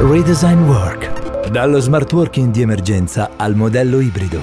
Redesign Work. Dallo smart working di emergenza al modello ibrido.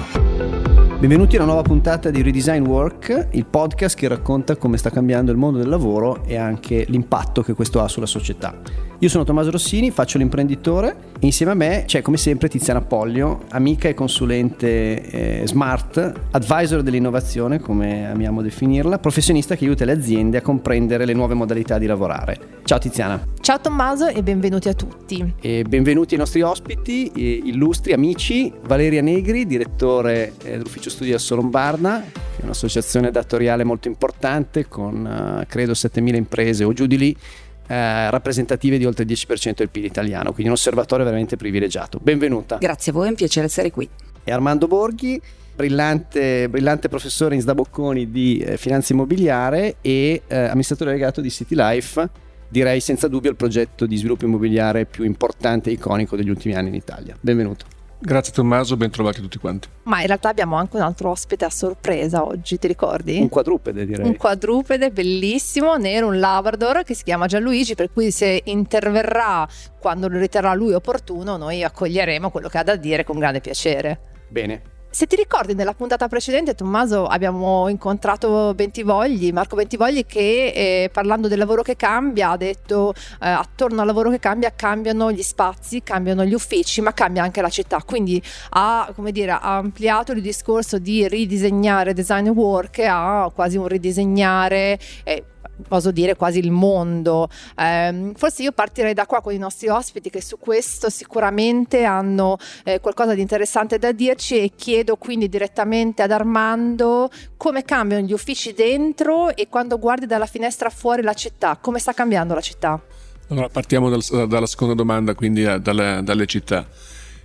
Benvenuti a una nuova puntata di Redesign Work, il podcast che racconta come sta cambiando il mondo del lavoro e anche l'impatto che questo ha sulla società. Io sono Tommaso Rossini, faccio l'imprenditore e insieme a me c'è come sempre Tiziana Pollio, amica e consulente eh, smart, advisor dell'innovazione come amiamo definirla, professionista che aiuta le aziende a comprendere le nuove modalità di lavorare. Ciao Tiziana. Ciao Tommaso e benvenuti a tutti. E benvenuti ai nostri ospiti, illustri amici, Valeria Negri, direttore eh, dell'ufficio studi a Solombarda, che è un'associazione datoriale molto importante con uh, credo 7.000 imprese o giù di lì eh, rappresentative di oltre il 10% del PIL italiano, quindi un osservatorio veramente privilegiato. Benvenuta. Grazie a voi, è un piacere essere qui. E Armando Borghi, brillante, brillante professore in Sdabocconi di eh, finanza immobiliare e eh, amministratore delegato di City Life, direi senza dubbio il progetto di sviluppo immobiliare più importante e iconico degli ultimi anni in Italia. Benvenuto. Grazie Tommaso, ben trovati tutti quanti. Ma in realtà abbiamo anche un altro ospite a sorpresa oggi, ti ricordi? Un quadrupede direi. Un quadrupede bellissimo, nero, un Labrador che si chiama Gianluigi, per cui se interverrà quando lo riterrà lui opportuno, noi accoglieremo quello che ha da dire con grande piacere. Bene, se ti ricordi nella puntata precedente, Tommaso, abbiamo incontrato Bentivogli, Marco Bentivogli, che eh, parlando del lavoro che cambia ha detto eh, attorno al lavoro che cambia cambiano gli spazi, cambiano gli uffici, ma cambia anche la città. Quindi ha, dire, ha ampliato il discorso di ridisegnare design work a quasi un ridisegnare. Eh, posso dire quasi il mondo. Eh, forse io partirei da qua con i nostri ospiti che su questo sicuramente hanno eh, qualcosa di interessante da dirci e chiedo quindi direttamente ad Armando come cambiano gli uffici dentro e quando guardi dalla finestra fuori la città, come sta cambiando la città? Allora, partiamo dal, dalla seconda domanda, quindi eh, dalle, dalle città.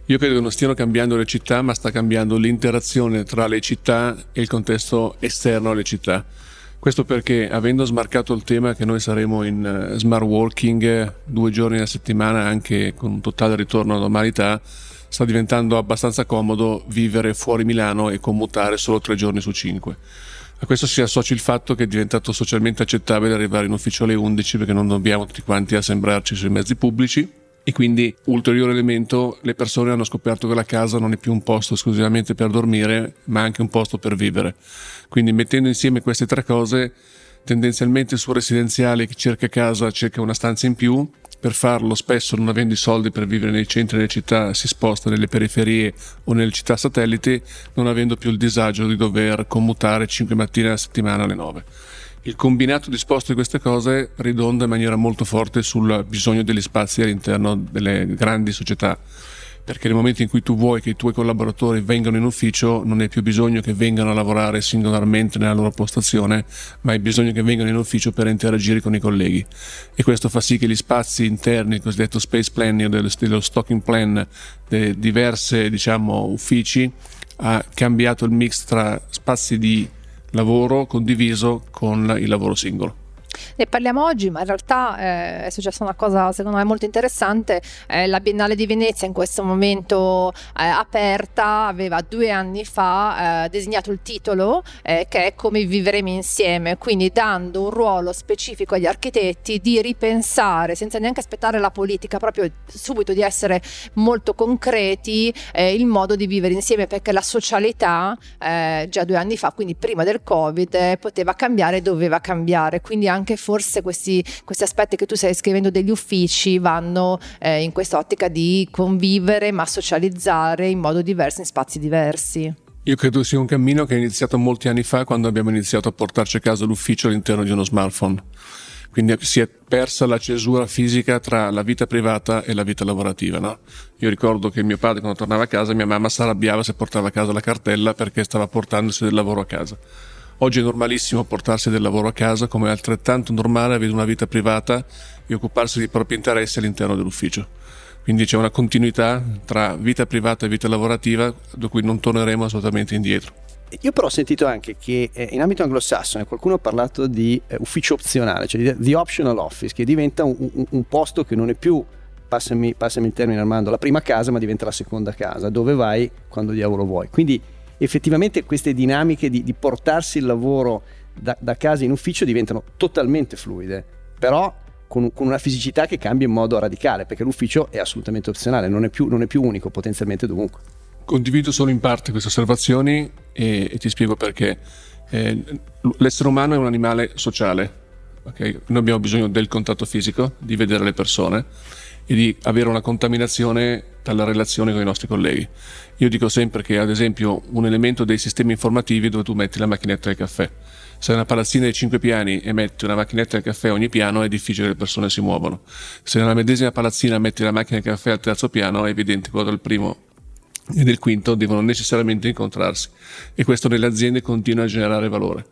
Io credo che non stiano cambiando le città, ma sta cambiando l'interazione tra le città e il contesto esterno alle città. Questo perché avendo smarcato il tema che noi saremo in uh, smart working eh, due giorni alla settimana anche con un totale ritorno alla normalità, sta diventando abbastanza comodo vivere fuori Milano e commutare solo tre giorni su cinque. A questo si associa il fatto che è diventato socialmente accettabile arrivare in ufficio alle 11 perché non dobbiamo tutti quanti assembrarci sui mezzi pubblici e quindi, ulteriore elemento, le persone hanno scoperto che la casa non è più un posto esclusivamente per dormire, ma anche un posto per vivere. Quindi, mettendo insieme queste tre cose, tendenzialmente sul residenziale chi cerca casa cerca una stanza in più, per farlo spesso non avendo i soldi per vivere nei centri delle città si sposta nelle periferie o nelle città satelliti, non avendo più il disagio di dover commutare 5 mattine alla settimana alle 9. Il combinato disposto di queste cose ridonda in maniera molto forte sul bisogno degli spazi all'interno delle grandi società. Perché nel momento in cui tu vuoi che i tuoi collaboratori vengano in ufficio non hai più bisogno che vengano a lavorare singolarmente nella loro postazione, ma hai bisogno che vengano in ufficio per interagire con i colleghi. E questo fa sì che gli spazi interni, il cosiddetto space planning, dello, dello stocking plan dei diversi diciamo, uffici ha cambiato il mix tra spazi di lavoro condiviso con il lavoro singolo. Ne parliamo oggi, ma in realtà eh, è successa una cosa secondo me molto interessante. Eh, la Biennale di Venezia in questo momento eh, aperta aveva due anni fa eh, disegnato il titolo eh, che è Come vivremo insieme, quindi dando un ruolo specifico agli architetti di ripensare senza neanche aspettare la politica, proprio subito di essere molto concreti eh, il modo di vivere insieme perché la socialità già due anni fa, quindi prima del Covid, poteva cambiare, doveva cambiare. Quindi anche anche forse questi, questi aspetti che tu stai scrivendo degli uffici vanno eh, in quest'ottica di convivere ma socializzare in modo diverso in spazi diversi. Io credo sia un cammino che è iniziato molti anni fa quando abbiamo iniziato a portarci a casa l'ufficio all'interno di uno smartphone. Quindi si è persa la cesura fisica tra la vita privata e la vita lavorativa. No? Io ricordo che mio padre quando tornava a casa mia mamma si arrabbiava se portava a casa la cartella perché stava portandosi del lavoro a casa. Oggi è normalissimo portarsi del lavoro a casa, come è altrettanto normale avere una vita privata e occuparsi dei propri interessi all'interno dell'ufficio. Quindi c'è una continuità tra vita privata e vita lavorativa da cui non torneremo assolutamente indietro. Io però ho sentito anche che eh, in ambito anglosassone qualcuno ha parlato di eh, ufficio opzionale, cioè di the optional office, che diventa un, un, un posto che non è più, passami, passami il termine Armando, la prima casa, ma diventa la seconda casa, dove vai quando diavolo vuoi. Quindi effettivamente queste dinamiche di, di portarsi il lavoro da, da, casa in ufficio diventano totalmente fluide, però con, con, una fisicità che cambia in modo radicale, perché l'ufficio è assolutamente opzionale, non è più, non è più unico potenzialmente dovunque. Condivido solo in parte queste osservazioni e, e ti spiego perché. Eh, l'essere umano è un animale sociale, okay? noi abbiamo bisogno del contatto fisico, di vedere le persone e di avere una contaminazione dalla relazione con i nostri colleghi. Io dico sempre che ad esempio un elemento dei sistemi informativi è dove tu metti la macchinetta del caffè. Se hai una palazzina di 5 piani e metti una macchinetta del caffè a ogni piano è difficile che le persone si muovano. Se nella medesima palazzina metti la macchina del caffè al terzo piano è evidente che quello del primo e del quinto devono necessariamente incontrarsi e questo nelle aziende continua a generare valore.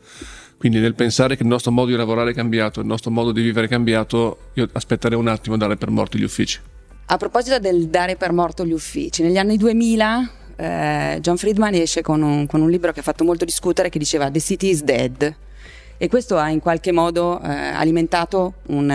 Quindi nel pensare che il nostro modo di lavorare è cambiato, il nostro modo di vivere è cambiato, io aspetterei un attimo a dare per morti gli uffici. A proposito del dare per morto gli uffici, negli anni 2000 eh, John Friedman esce con un, con un, libro che ha fatto molto discutere che diceva The City is Dead e questo ha in qualche modo eh, alimentato un,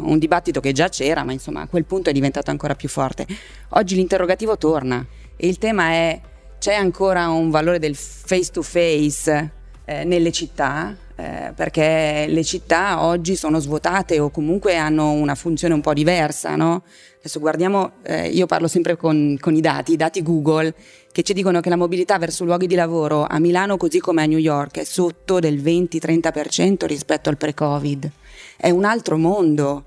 un, dibattito che già c'era ma insomma a quel punto è diventato ancora più forte. Oggi l'interrogativo torna e il tema è c'è ancora un valore del face to face eh, nelle città? Eh, perché le città oggi sono svuotate o comunque hanno una funzione un po' diversa, no? Adesso guardiamo, eh, io parlo sempre con, con, i dati, i dati Google, che ci dicono che la mobilità verso luoghi di lavoro a Milano così come a New York è sotto del 20-30% rispetto al pre-Covid. È un altro mondo.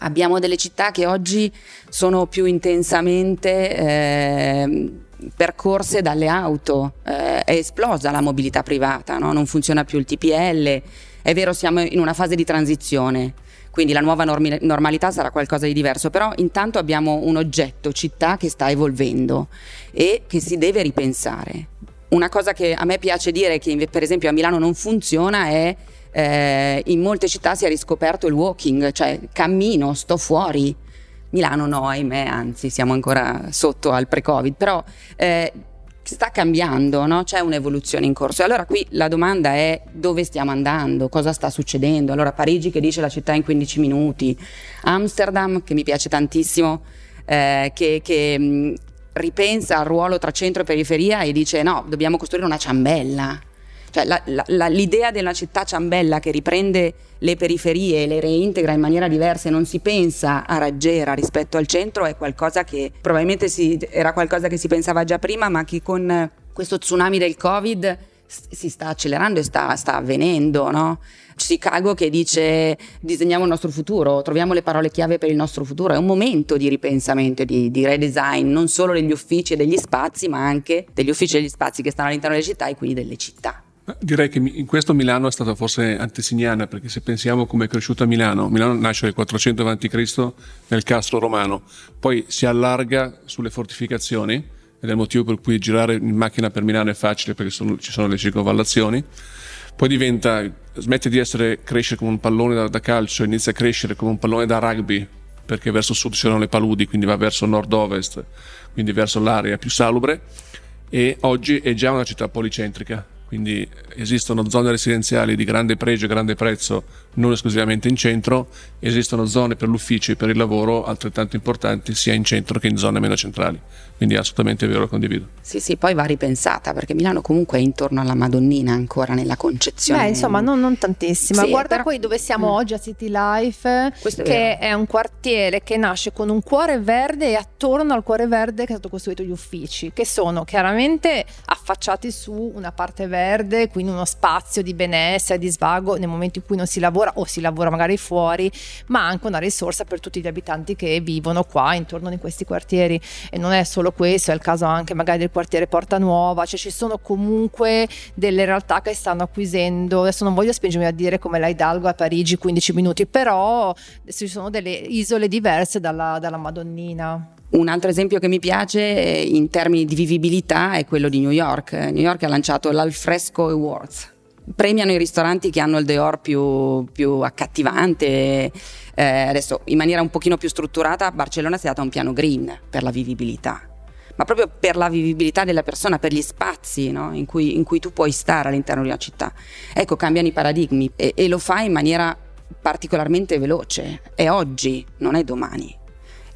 Abbiamo delle città che oggi sono più intensamente eh, percorse dalle auto, eh, è esplosa la mobilità privata, no? non funziona più il TPL. È vero, siamo in una fase di transizione, quindi la nuova normi- normalità sarà qualcosa di diverso, però intanto abbiamo un oggetto, città, che sta evolvendo e che si deve ripensare. Una cosa che a me piace dire che per esempio a Milano non funziona è eh, in molte città si è riscoperto il walking, cioè cammino, sto fuori. Milano no, ahimè, anzi siamo ancora sotto al pre-Covid, però eh, sta cambiando, no? c'è un'evoluzione in corso. E allora qui la domanda è dove stiamo andando, cosa sta succedendo. Allora Parigi che dice la città in 15 minuti, Amsterdam che mi piace tantissimo, eh, che, che mh, ripensa al ruolo tra centro e periferia e dice no, dobbiamo costruire una ciambella cioè, la, la, l'idea della città ciambella che riprende le periferie e le reintegra in maniera diversa e non si pensa a raggiera rispetto al centro è qualcosa che probabilmente si, era qualcosa che si pensava già prima, ma che con questo tsunami del Covid si sta accelerando e sta, sta avvenendo, no? Chicago che dice disegniamo il nostro futuro, troviamo le parole chiave per il nostro futuro, è un momento di ripensamento, di, di redesign, non solo degli uffici e degli spazi, ma anche degli uffici e degli spazi che stanno all'interno delle città e quindi delle città. Direi che in questo Milano è stata forse antesignana, perché se pensiamo come è cresciuta Milano, Milano nasce nel 400 a.C. nel castro romano, poi si allarga sulle fortificazioni, ed è il motivo per cui girare in macchina per Milano è facile perché sono, ci sono le circonvallazioni, poi diventa, smette di essere, crescere come un pallone da, da calcio, inizia a crescere come un pallone da rugby, perché verso sud c'erano le paludi, quindi va verso nord-ovest, quindi verso l'area più salubre, e oggi è già una città policentrica, quindi esistono zone residenziali di grande pregio e grande prezzo non esclusivamente in centro, esistono zone per l'ufficio e per il lavoro altrettanto importanti sia in centro che in zone meno centrali. Quindi assolutamente vero, lo condivido. Sì, sì, poi va ripensata perché Milano comunque è intorno alla Madonnina ancora nella concezione. Beh, insomma, non, non tantissima. Sì, Guarda però... poi dove siamo mm. oggi a City Life, Questo che è, è, un quartiere che nasce con un cuore verde e attorno al cuore verde che è stato costruito gli uffici, che sono chiaramente affacciati su una parte verde, quindi uno spazio di benessere, di svago nel momento in cui non si lavora o si lavora magari fuori, ma anche una risorsa per tutti gli abitanti che vivono qua intorno in questi quartieri. E non è solo questo, è il caso anche magari del quartiere Porta Nuova, cioè ci sono comunque delle realtà che stanno acquisendo, adesso non voglio spingermi a dire come la Hidalgo a Parigi 15 minuti, però ci sono delle isole diverse dalla, dalla Madonnina. Un altro esempio che mi piace in termini di vivibilità è quello di New York. New York ha lanciato l'Alfresco Awards, premiano i ristoranti che hanno il Deor più, più accattivante. Eh, adesso in maniera un pochino più strutturata Barcellona si è data un piano green per la vivibilità ma proprio per la vivibilità della persona, per gli spazi no? in, cui, in, cui, tu puoi stare all'interno di una città. Ecco, cambiano i paradigmi e, e lo fa in maniera particolarmente veloce. È oggi, non è domani.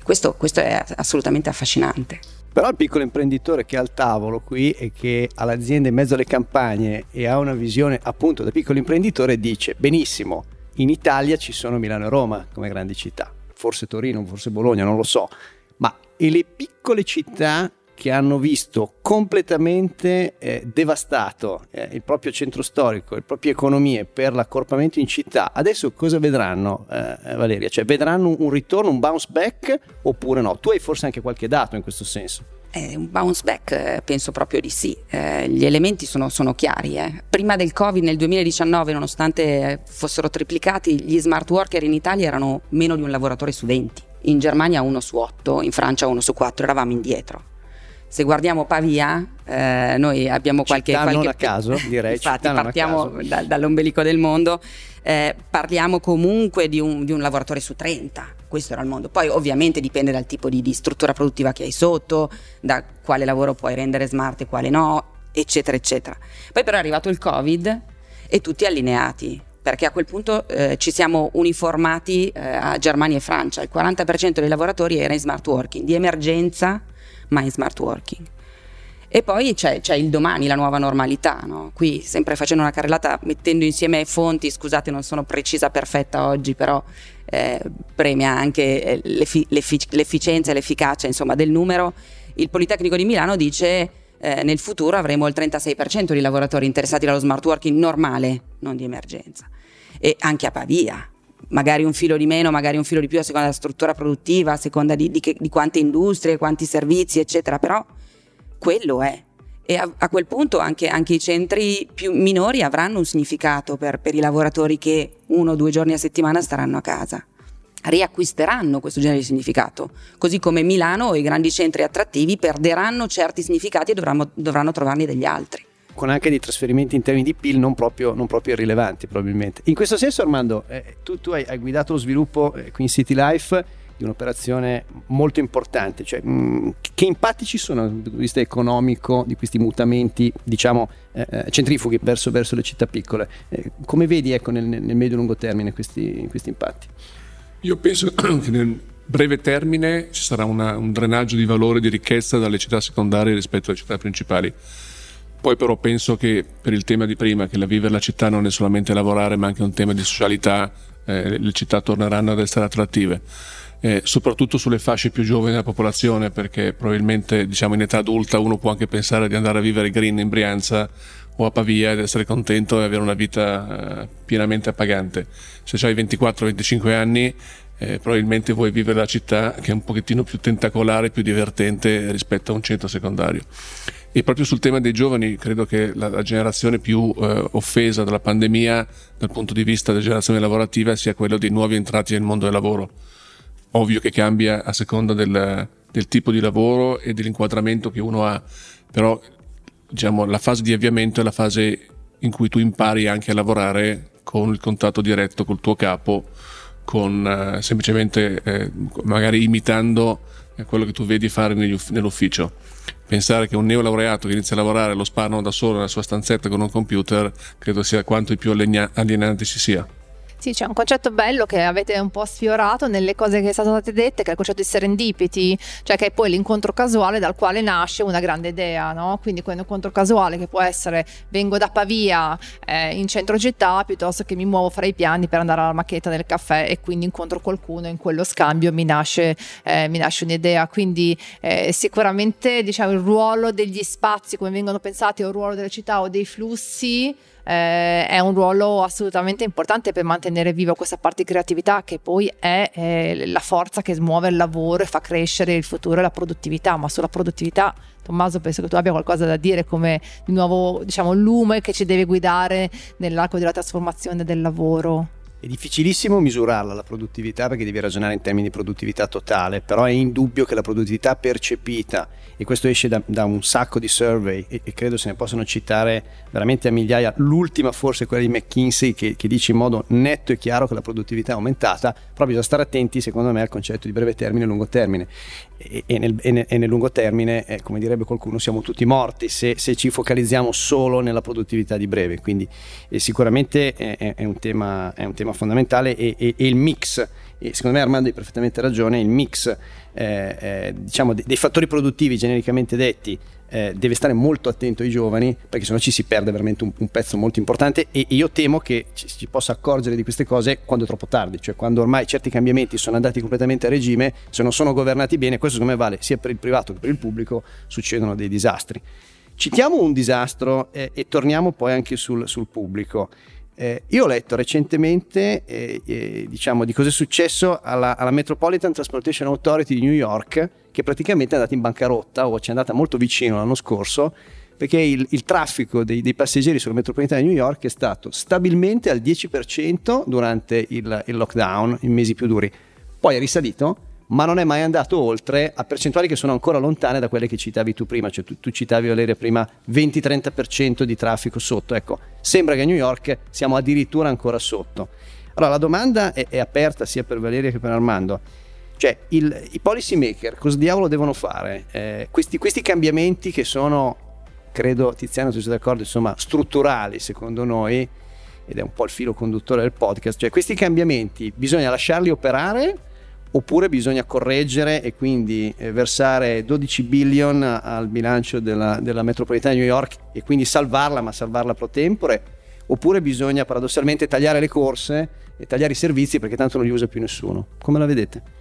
Questo, questo è assolutamente affascinante. Però il piccolo imprenditore che ha il tavolo qui e che ha l'azienda in mezzo alle campagne e ha una visione appunto da piccolo imprenditore dice benissimo, In Italia ci sono Milano e Roma come grandi città, forse Torino, forse Bologna, non lo so, ma e le piccole città che hanno visto completamente eh, devastato eh, il proprio centro storico, le proprie economie per l'accorpamento in città, adesso cosa vedranno eh, Valeria? Cioè vedranno un ritorno, un bounce back oppure no? Tu hai forse anche qualche dato in questo senso? Eh, un bounce back eh, penso proprio di sì, eh, gli elementi sono, sono chiari. Eh. Prima del Covid nel 2019, nonostante fossero triplicati, gli smart worker in Italia erano meno di un lavoratore su 20, in Germania uno su 8, in Francia uno su 4, eravamo indietro se guardiamo Pavia, eh, noi abbiamo qualche... Città qualche non a caso, direi. Infatti partiamo da, dall'ombelico del mondo, eh, parliamo comunque di un, di un, lavoratore su 30, questo era il mondo. Poi ovviamente dipende dal tipo di, di struttura produttiva che hai sotto, da quale lavoro puoi rendere smart e quale no, eccetera, eccetera. Poi però è arrivato il Covid e tutti allineati, perché a quel punto eh, ci siamo uniformati eh, a Germania e Francia, il 40% dei lavoratori era in smart working, di emergenza ma in smart working. E poi c'è, c'è, il domani, la nuova normalità. No? Qui, sempre facendo una carrellata, mettendo insieme fonti, scusate, non sono precisa, perfetta oggi, però eh, premia anche eh, l'effi- l'effic- l'efficienza e l'efficacia insomma, del numero. Il Politecnico di Milano dice eh, nel futuro avremo il 36% di lavoratori interessati dallo smart working normale, non di emergenza. E anche a Pavia, magari un filo di meno, magari un filo di più a seconda della struttura produttiva, a seconda di, di, che, di quante industrie, quanti servizi, eccetera, però quello è. E a, a quel punto anche, anche, i centri più minori avranno un significato per, per i lavoratori che uno o due giorni a settimana staranno a casa. Riacquisteranno questo genere di significato, così come Milano o i grandi centri attrattivi perderanno certi significati e dovranno, dovranno trovarne degli altri con anche dei trasferimenti in termini di PIL non proprio, non proprio irrilevanti probabilmente. In questo senso Armando, eh, tu, tu hai, hai, guidato lo sviluppo eh, qui in City Life di un'operazione molto importante, cioè, mh, mm, che impatti ci sono dal punto di vista economico di questi mutamenti, diciamo, eh, eh centrifughi verso, verso, le città piccole? Eh, come vedi ecco, nel, nel medio-lungo termine questi, questi, impatti? Io penso che nel breve termine ci sarà una, un drenaggio di valore, di ricchezza dalle città secondarie rispetto alle città principali poi però penso che per il tema di prima, che la vivere la città non è solamente lavorare ma anche un tema di socialità, eh, le città torneranno ad essere attrattive. Eh, soprattutto sulle fasce più giovani della popolazione, perché probabilmente diciamo, in età adulta uno può anche pensare di andare a vivere green in Brianza o a Pavia ed essere contento e avere una vita eh, pienamente appagante. Se hai 24-25 anni eh, probabilmente vuoi vivere la città che è un pochettino più tentacolare, più divertente rispetto a un centro secondario. E proprio sul tema dei giovani, credo che la, la generazione più eh, offesa dalla pandemia dal punto di vista della generazione lavorativa sia quella dei nuovi entrati nel mondo del lavoro. Ovvio che cambia a seconda del, del tipo di lavoro e dell'inquadramento che uno ha, però diciamo, la fase di avviamento è la fase in cui tu impari anche a lavorare con il contatto diretto col tuo capo, con eh, semplicemente eh, magari imitando quello che tu vedi fare nell'ufficio pensare che un neolaureato che inizia a lavorare lo sparano da solo nella sua stanzetta con un computer credo sia quanto più alienante ci sia. Sì, c'è un concetto bello che avete un po' sfiorato nelle cose che sono state dette, che è il concetto di serendipity, cioè che è poi l'incontro casuale dal quale nasce una grande idea, no? Quindi quell'incontro casuale che può essere vengo da Pavia eh, in centro città piuttosto che mi muovo fra i piani per andare alla macchetta del caffè e quindi incontro qualcuno in quello scambio mi nasce, eh, mi nasce un'idea. Quindi eh, sicuramente diciamo il ruolo degli spazi come vengono pensati o il ruolo delle città o dei flussi eh, è un ruolo assolutamente importante per mantenere viva questa parte di creatività che poi è eh, la forza che smuove il lavoro e fa crescere il futuro e la produttività, ma sulla produttività Tommaso penso che tu abbia qualcosa da dire come di nuovo diciamo lume che ci deve guidare nell'arco della trasformazione del lavoro. È difficilissimo misurarla la produttività perché devi ragionare in termini di produttività totale, però è indubbio che la produttività percepita, e questo esce da, da un sacco di survey e, e, credo se ne possano citare veramente a migliaia, l'ultima forse è quella di McKinsey che, che, dice in modo netto e chiaro che la produttività è aumentata, però bisogna stare attenti secondo me al concetto di breve termine e lungo termine. E, e, nel, e, nel, nel, lungo termine, eh, come direbbe qualcuno, siamo tutti morti se, se, ci focalizziamo solo nella produttività di breve, quindi eh, sicuramente è, è, un tema, è un tema tema fondamentale e, e, e il mix, e secondo me Armando hai perfettamente ragione, il mix eh, eh, diciamo, dei, fattori produttivi genericamente detti eh, deve stare molto attento ai giovani perché sennò ci si perde veramente un, un pezzo molto importante e, e io temo che ci, si possa accorgere di queste cose quando è troppo tardi, cioè quando ormai certi cambiamenti sono andati completamente a regime, se non sono governati bene, questo secondo me vale sia per il privato che per il pubblico, succedono dei disastri. Citiamo un disastro eh, e torniamo poi anche sul, sul pubblico. Eh, io ho letto recentemente eh, eh, diciamo, di cosa è successo alla, alla, Metropolitan Transportation Authority di New York, che praticamente è andata in bancarotta o ci è andata molto vicino l'anno scorso, perché il, il traffico dei, dei, passeggeri sulla metropolitana di New York è stato stabilmente al 10% durante il, il lockdown, i mesi più duri. Poi è risalito ma non è mai andato oltre a percentuali che sono ancora lontane da quelle che citavi tu prima, cioè tu, tu citavi Valeria prima 20-30% di traffico sotto, ecco, sembra che a New York siamo addirittura ancora sotto. Allora la domanda è, è aperta sia per Valeria che per Armando, cioè il, i policy maker cosa diavolo devono fare? Eh, questi, questi cambiamenti che sono, credo Tiziano tu sei d'accordo, insomma strutturali secondo noi, ed è un po' il filo conduttore del podcast, cioè questi cambiamenti bisogna lasciarli operare oppure bisogna correggere e quindi eh, versare 12 billion al bilancio della, della, metropolitana di New York e quindi salvarla, ma salvarla pro tempore, oppure bisogna paradossalmente tagliare le corse e tagliare i servizi perché tanto non li usa più nessuno. Come la vedete?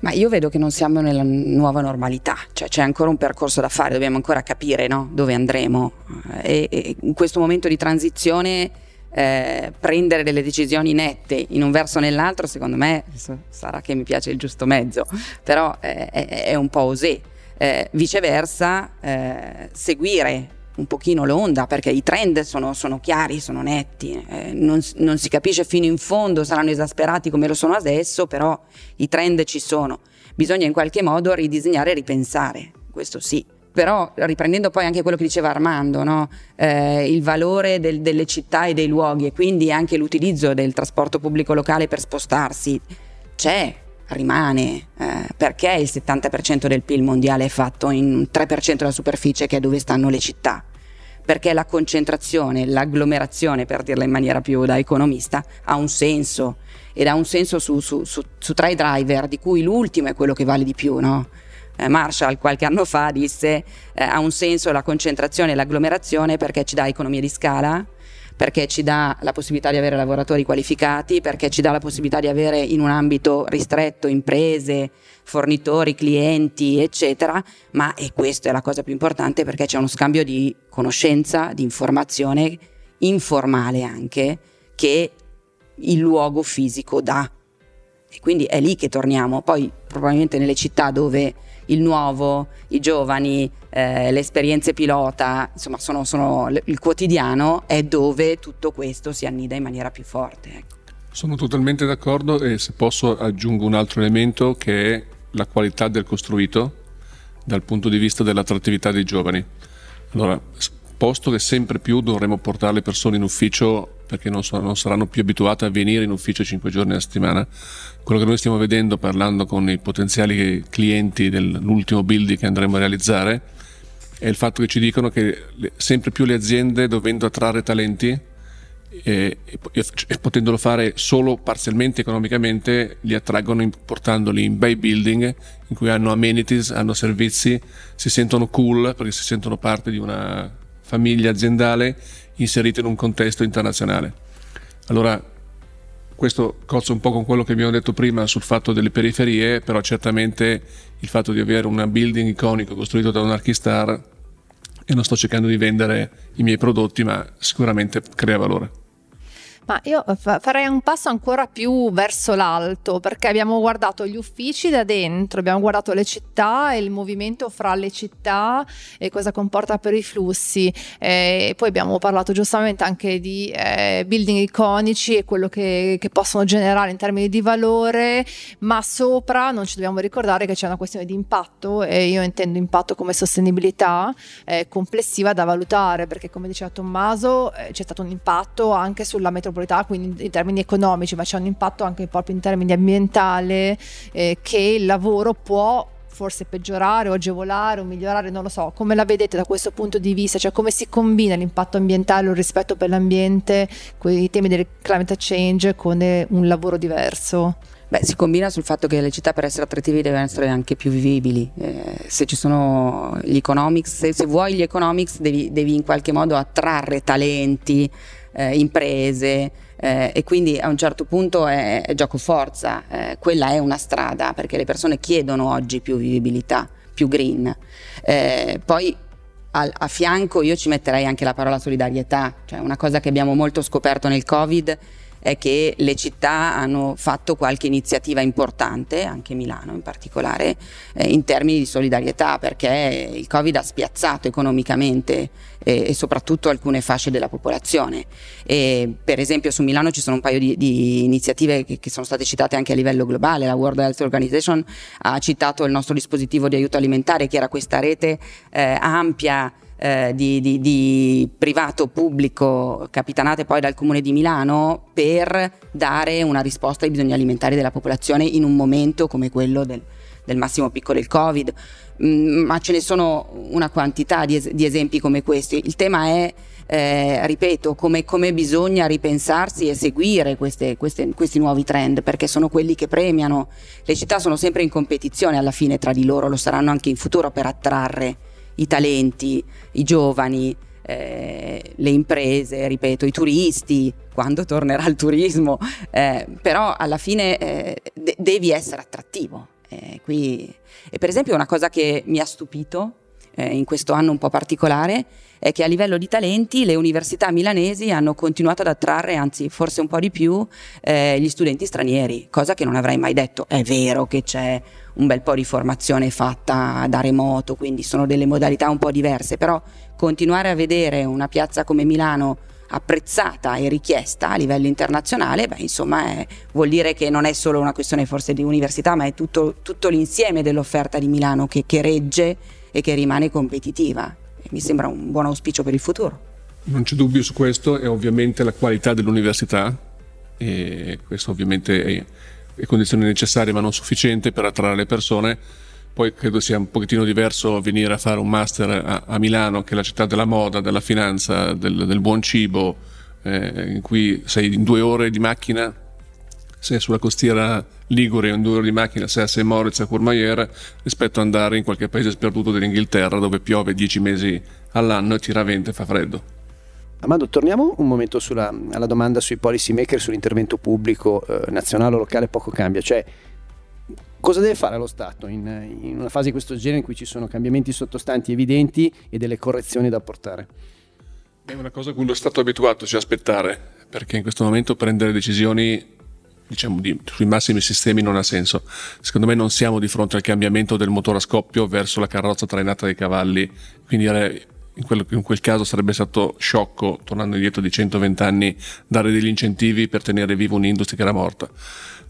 Ma io vedo che non siamo nella nuova normalità, cioè c'è ancora un percorso da fare, dobbiamo ancora capire no? dove andremo e, e in questo momento di transizione eh, prendere delle decisioni nette in un verso o nell'altro, secondo me sarà che mi piace il giusto mezzo, però eh, è, è, un po' osè. Eh, viceversa, eh, seguire un pochino l'onda perché i trend sono, sono chiari, sono netti, eh, non, non, si capisce fino in fondo, saranno esasperati come lo sono adesso, però i trend ci sono. Bisogna in qualche modo ridisegnare e ripensare, questo sì però riprendendo poi anche quello che diceva Armando, no? eh, il valore del, delle città e dei luoghi e quindi anche l'utilizzo del trasporto pubblico locale per spostarsi c'è, rimane, eh, perché il 70% del PIL mondiale è fatto in 3% della superficie che è dove stanno le città perché la concentrazione, l'agglomerazione, per dirla in maniera più da economista, ha un senso ed ha un senso su, su, su, su tre driver, di cui l'ultimo è quello che vale di più, no? Eh, Marshall qualche anno fa disse eh, ha un senso la concentrazione e l'agglomerazione perché ci dà economia di scala, perché ci dà la possibilità di avere lavoratori qualificati, perché ci dà la possibilità di avere in un ambito ristretto imprese, fornitori, clienti, eccetera, ma e questa è la cosa più importante perché c'è uno scambio di conoscenza, di informazione informale anche che il luogo fisico dà. E quindi è lì che torniamo. Poi probabilmente nelle città dove il nuovo, i giovani, eh, le esperienze pilota, insomma sono, sono, il quotidiano è dove tutto questo si annida in maniera più forte. Ecco. Sono totalmente d'accordo e se posso aggiungo un altro elemento che è la qualità del costruito dal punto di vista dell'attrattività dei giovani. Allora, posto che sempre più dovremo portare le persone in ufficio perché non, so, non, saranno più abituate a venire in ufficio 5 giorni a settimana. Quello che noi stiamo vedendo parlando con i potenziali clienti dell'ultimo build che andremo a realizzare è il fatto che ci dicono che sempre più le aziende dovendo attrarre talenti e, e, e, potendolo fare solo parzialmente economicamente li attraggono portandoli in bei building in cui hanno amenities, hanno servizi, si sentono cool perché si sentono parte di una famiglia aziendale inserita in un contesto internazionale. Allora, questo cozza un po' con quello che abbiamo detto prima sul fatto delle periferie, però certamente il fatto di avere un building iconico costruito da un archistar e non sto cercando di vendere i miei prodotti, ma sicuramente crea valore. Ma io eh, farei un passo ancora più verso l'alto perché abbiamo guardato gli uffici da dentro, abbiamo guardato le città e il movimento fra le città e cosa comporta per i flussi. E poi abbiamo parlato giustamente anche di eh, building iconici e quello che, che, possono generare in termini di valore, ma sopra non ci dobbiamo ricordare che c'è una questione di impatto e io intendo impatto come sostenibilità eh, complessiva da valutare perché come diceva Tommaso eh, c'è stato un impatto anche sulla metropolitana metropolitana, quindi in termini economici, ma c'è un impatto anche proprio in termini ambientali eh, che il lavoro può forse peggiorare o agevolare o migliorare, non lo so, come la vedete da questo punto di vista, cioè come si combina l'impatto ambientale il rispetto per l'ambiente, con i temi del climate change con un lavoro diverso? Beh, si combina sul fatto che le città per essere attrattive devono essere anche più vivibili. Eh, se ci sono gli economics, se, se vuoi gli economics devi, devi, in qualche modo attrarre talenti, eh, imprese eh, e quindi a un certo punto è, è gioco forza. Eh, quella è una strada perché le persone chiedono oggi più vivibilità, più green. Eh, poi a, a fianco io ci metterei anche la parola solidarietà, cioè una cosa che abbiamo molto scoperto nel Covid è che le città hanno fatto qualche iniziativa importante, anche Milano in particolare, eh, in termini di solidarietà, perché il Covid ha spiazzato economicamente eh, e soprattutto alcune fasce della popolazione. E, per esempio su Milano ci sono un paio di, di iniziative che, che, sono state citate anche a livello globale, la World Health Organization ha citato il nostro dispositivo di aiuto alimentare, che era questa rete eh, ampia eh, di, di, di, privato pubblico capitanate poi dal Comune di Milano per dare una risposta ai bisogni alimentari della popolazione in un momento come quello del, del massimo picco del Covid. Mm, ma ce ne sono una quantità di, es- di esempi come questi. Il tema è eh, ripeto, come, come, bisogna ripensarsi e seguire queste, queste, questi nuovi trend, perché sono quelli che premiano. Le città sono sempre in competizione alla fine tra di loro, lo saranno anche in futuro per attrarre i talenti, i giovani, eh, le imprese, ripeto, i turisti, quando tornerà il turismo, eh, però alla fine eh, de- devi essere attrattivo. Eh, qui, e per esempio una cosa che mi ha stupito eh, in questo anno un po' particolare è che a livello di talenti le università milanesi hanno continuato ad attrarre, anzi forse un po' di più, eh, gli studenti stranieri, cosa che non avrei mai detto. È vero che c'è un bel po' di formazione fatta da remoto, quindi sono delle modalità un po' diverse, però continuare a vedere una piazza come Milano apprezzata e richiesta a livello internazionale, beh, insomma, è, vuol dire che non è solo una questione forse di università, ma è tutto, tutto l'insieme dell'offerta di Milano che, che regge e che rimane competitiva. E mi sembra un buon auspicio per il futuro. Non c'è dubbio su questo, è ovviamente la qualità dell'università, e questo ovviamente è, è condizione necessaria ma non sufficiente per attrarre le persone. Poi credo sia un pochettino diverso venire a fare un master a, a Milano, che è la città della moda, della finanza, del, del buon cibo, eh, in cui sei in due ore di macchina sei sulla costiera Ligure in due ore di macchina sei a St. Moritz a Courmayeur rispetto ad andare in qualche paese sperduto dell'Inghilterra dove piove dieci mesi all'anno e tira vento e fa freddo. Amando, torniamo un momento sulla, alla domanda sui policy maker, sull'intervento pubblico eh, nazionale o locale, poco cambia. Cioè, cosa deve fare lo Stato in, in, una fase di questo genere in cui ci sono cambiamenti sottostanti evidenti e delle correzioni da apportare? È una cosa a cui lo Stato è abituato, cioè aspettare, perché in questo momento prendere decisioni diciamo, di, sui massimi sistemi non ha senso. Secondo me non siamo di fronte al cambiamento del motore a scoppio verso la carrozza trainata dai cavalli, quindi in quel, in quel, caso sarebbe stato sciocco, tornando indietro di 120 anni, dare degli incentivi per tenere viva un'industria che era morta.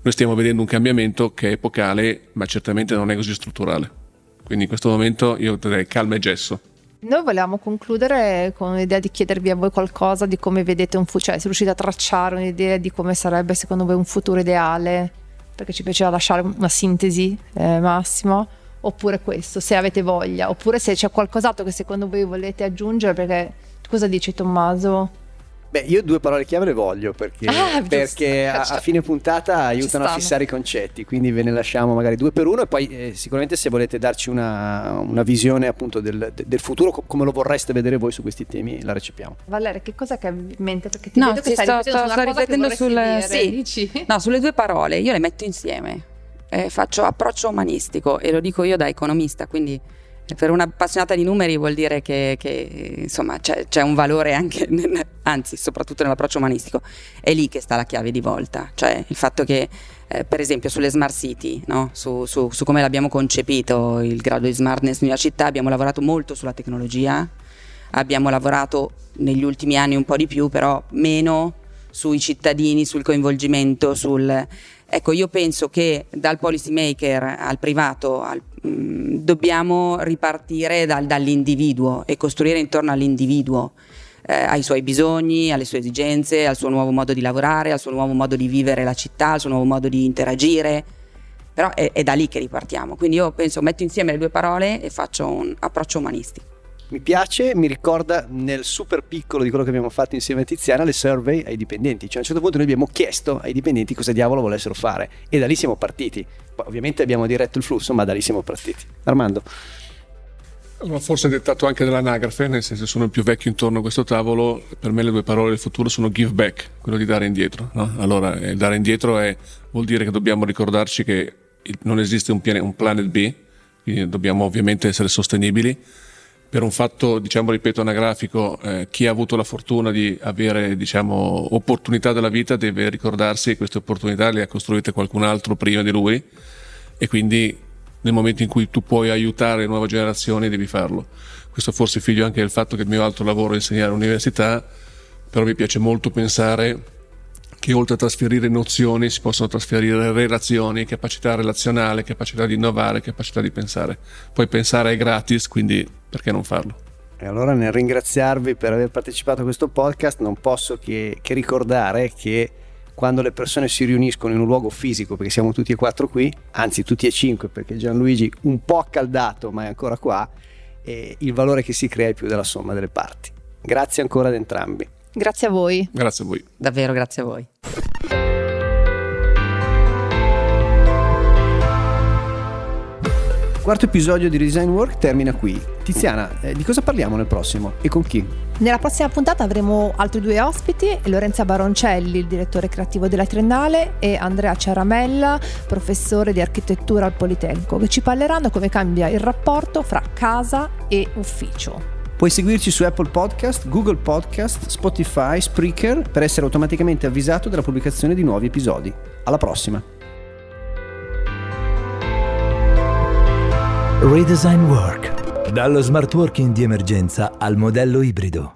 Noi stiamo vedendo un cambiamento che è epocale, ma certamente non è così strutturale. Quindi in questo momento io direi calma e gesso. Noi volevamo concludere con l'idea di chiedervi a voi qualcosa di come vedete un futuro, cioè se riuscite a tracciare un'idea di come sarebbe secondo voi un futuro ideale, perché ci piaceva lasciare una sintesi eh, Massimo, oppure questo, se avete voglia, oppure se c'è qualcos'altro che secondo voi volete aggiungere, perché cosa dici Tommaso? Beh, io due parole chiave le voglio perché, ah, perché a, a, fine puntata aiutano a fissare i concetti, quindi ve ne lasciamo magari due per uno e poi eh, sicuramente se volete darci una, una visione appunto del, del, futuro, come lo vorreste vedere voi su questi temi, la recepiamo. Valeria, che cosa che hai in mente? Perché ti no, vedo che stai sto, sto, sto riflettendo sulle, sì. no, sulle due parole, io le metto insieme, eh, faccio approccio umanistico e lo dico io da economista, quindi per un'appassionata di numeri vuol dire che, che insomma, c'è, c'è, un valore anche, nel, anzi soprattutto nell'approccio umanistico, è lì che sta la chiave di volta, cioè il fatto che eh, per esempio sulle smart city, no? su, su, su, come l'abbiamo concepito il grado di smartness nella città, abbiamo lavorato molto sulla tecnologia, abbiamo lavorato negli ultimi anni un po' di più, però meno sui cittadini, sul coinvolgimento, sul... Ecco, io penso che dal policy maker al privato al, mh, mm, dobbiamo ripartire dal, dall'individuo e costruire intorno all'individuo, eh, ai suoi bisogni, alle sue esigenze, al suo nuovo modo di lavorare, al suo nuovo modo di vivere la città, al suo nuovo modo di interagire. Però è, è da lì che ripartiamo. Quindi io penso, metto insieme le due parole e faccio un approccio umanistico. Mi piace, mi ricorda nel super piccolo di quello che abbiamo fatto insieme a Tiziana le survey ai dipendenti. Cioè a un certo punto noi abbiamo chiesto ai dipendenti cosa diavolo volessero fare e da lì siamo partiti. Poi, ovviamente abbiamo diretto il flusso, ma da lì siamo partiti. Armando. Allora, forse dettato anche dall'anagrafe, nel senso sono il più vecchio intorno a questo tavolo, per me le due parole del futuro sono give back, quello di dare indietro. No? Allora, eh, dare indietro è, vuol dire che dobbiamo ricordarci che non esiste un, pian- un planet B, quindi dobbiamo ovviamente essere sostenibili. Per un fatto, diciamo, ripeto, anagrafico, eh, chi ha avuto la fortuna di avere, diciamo, opportunità della vita deve ricordarsi che queste opportunità le ha costruite qualcun altro prima di lui e quindi nel momento in cui tu puoi aiutare le nuove generazioni devi farlo. Questo forse è figlio anche del fatto che il mio altro lavoro è insegnare all'università, però mi piace molto pensare che oltre a trasferire nozioni si possono trasferire relazioni, capacità relazionale, capacità di innovare, capacità di pensare. Poi pensare è gratis, quindi perché non farlo? E allora nel ringraziarvi per aver partecipato a questo podcast non posso che, che ricordare che quando le persone si riuniscono in un luogo fisico, perché siamo tutti e quattro qui, anzi tutti e cinque, perché Gianluigi un po' accaldato ma è ancora qua, il valore che si crea è più della somma delle parti. Grazie ancora ad entrambi. Grazie a voi. Grazie a voi. Davvero grazie a voi. Quarto episodio di Redesign Work termina qui. Tiziana, eh, di cosa parliamo nel prossimo e con chi? Nella prossima puntata avremo altri due ospiti, Lorenza Baroncelli, il direttore creativo della Triennale, e Andrea Ciaramella, professore di architettura al Politecnico, che ci parleranno come cambia il rapporto fra casa e ufficio. Puoi seguirci su Apple Podcast, Google Podcast, Spotify, Spreaker per essere automaticamente avvisato della pubblicazione di nuovi episodi. Alla prossima! Redesign Work. Dallo smart working di emergenza al modello ibrido.